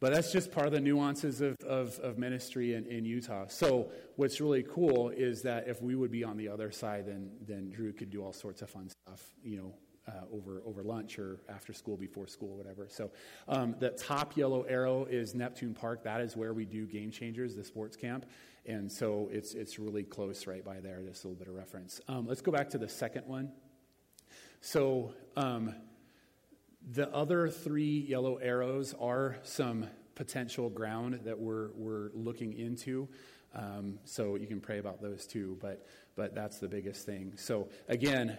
But that's just part of the nuances of, of, of ministry in, in, Utah. So, what's really cool is that if we would be on the other side, then, then Drew could do all sorts of fun stuff, you know, uh, over, over lunch or after school, before school, whatever. So, um, the top yellow arrow is Neptune Park. That is where we do Game Changers, the sports camp. And so, it's, it's really close right by there, just a little bit of reference. Um, let's go back to the second one. So, um, the other three yellow arrows are some potential ground that we're, we're looking into. Um, so you can pray about those too, but, but that's the biggest thing. So again,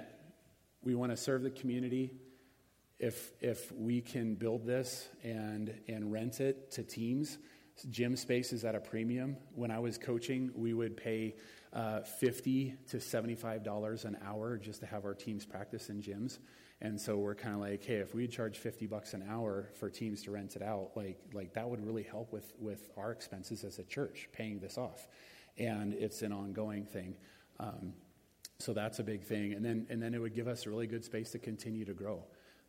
we want to serve the community. If, if we can build this and, and rent it to teams, gym space is at a premium. When I was coaching, we would pay uh, 50 to $75 an hour just to have our teams practice in gyms. And so we're kind of like, hey, if we charge 50 bucks an hour for teams to rent it out, like, like that would really help with, with our expenses as a church, paying this off. And it's an ongoing thing. Um, so that's a big thing. And then, and then it would give us a really good space to continue to grow.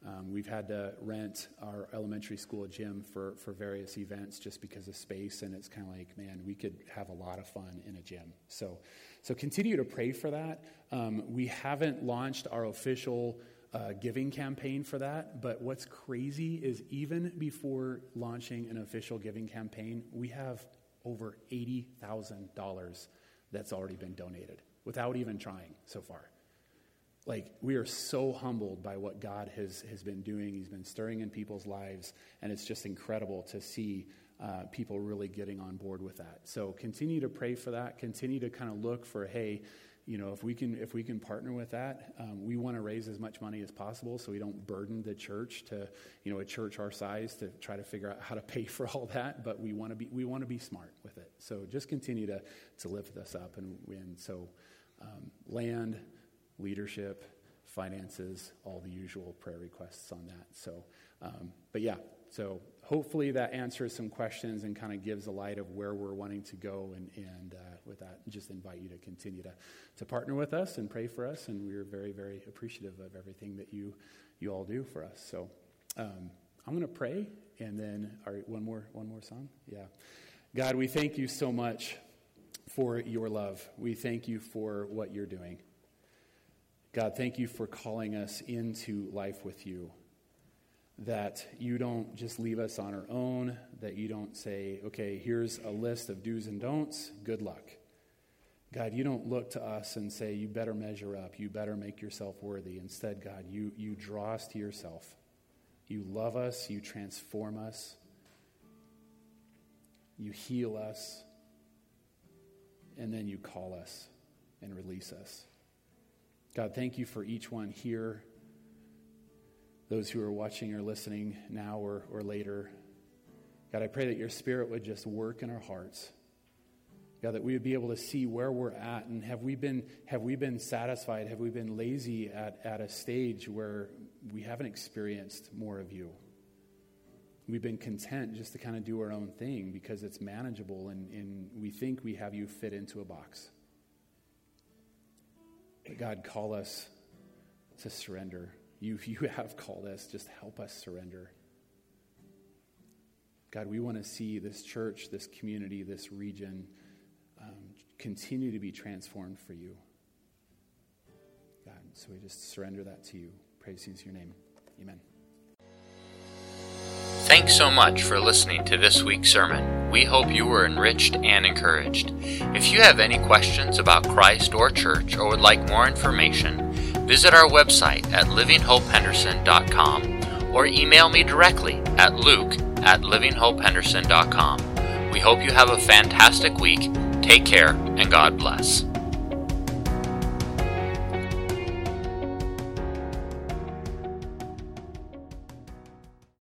Um, we've had to rent our elementary school gym for, for various events just because of space, and it's kind of like, man, we could have a lot of fun in a gym. So, so continue to pray for that. Um, we haven't launched our official uh, giving campaign for that. But what's crazy is even before launching an official giving campaign, we have over $80,000 that's already been donated without even trying so far. Like, we are so humbled by what God has, has been doing. He's been stirring in people's lives, and it's just incredible to see uh, people really getting on board with that. So, continue to pray for that. Continue to kind of look for, hey, you know, if we can if we can partner with that, um, we want to raise as much money as possible so we don't burden the church to, you know, a church our size to try to figure out how to pay for all that. But we want to be we want to be smart with it. So just continue to to lift this up and and so um, land, leadership, finances, all the usual prayer requests on that. So, um, but yeah, so hopefully that answers some questions and kind of gives a light of where we're wanting to go. And, and uh, with that, just invite you to continue to, to partner with us and pray for us. And we're very, very appreciative of everything that you, you all do for us. So um, I'm going to pray and then one more, one more song. Yeah. God, we thank you so much for your love. We thank you for what you're doing. God, thank you for calling us into life with you that you don't just leave us on our own, that you don't say, okay, here's a list of do's and don'ts, good luck. God, you don't look to us and say, you better measure up, you better make yourself worthy. Instead, God, you, you draw us to yourself. You love us, you transform us, you heal us, and then you call us and release us. God, thank you for each one here those who are watching or listening now or, or later. God, I pray that your spirit would just work in our hearts. God, that we would be able to see where we're at and have we been, have we been satisfied? Have we been lazy at, at a stage where we haven't experienced more of you? We've been content just to kind of do our own thing because it's manageable and, and we think we have you fit into a box. But God, call us to surrender you, you have called us. Just help us surrender. God, we want to see this church, this community, this region um, continue to be transformed for you. God, so we just surrender that to you. Praise is your name. Amen. Thanks so much for listening to this week's sermon. We hope you were enriched and encouraged. If you have any questions about Christ or church or would like more information, visit our website at livinghopehenderson.com or email me directly at luke at livinghopehenderson.com. We hope you have a fantastic week. Take care and God bless.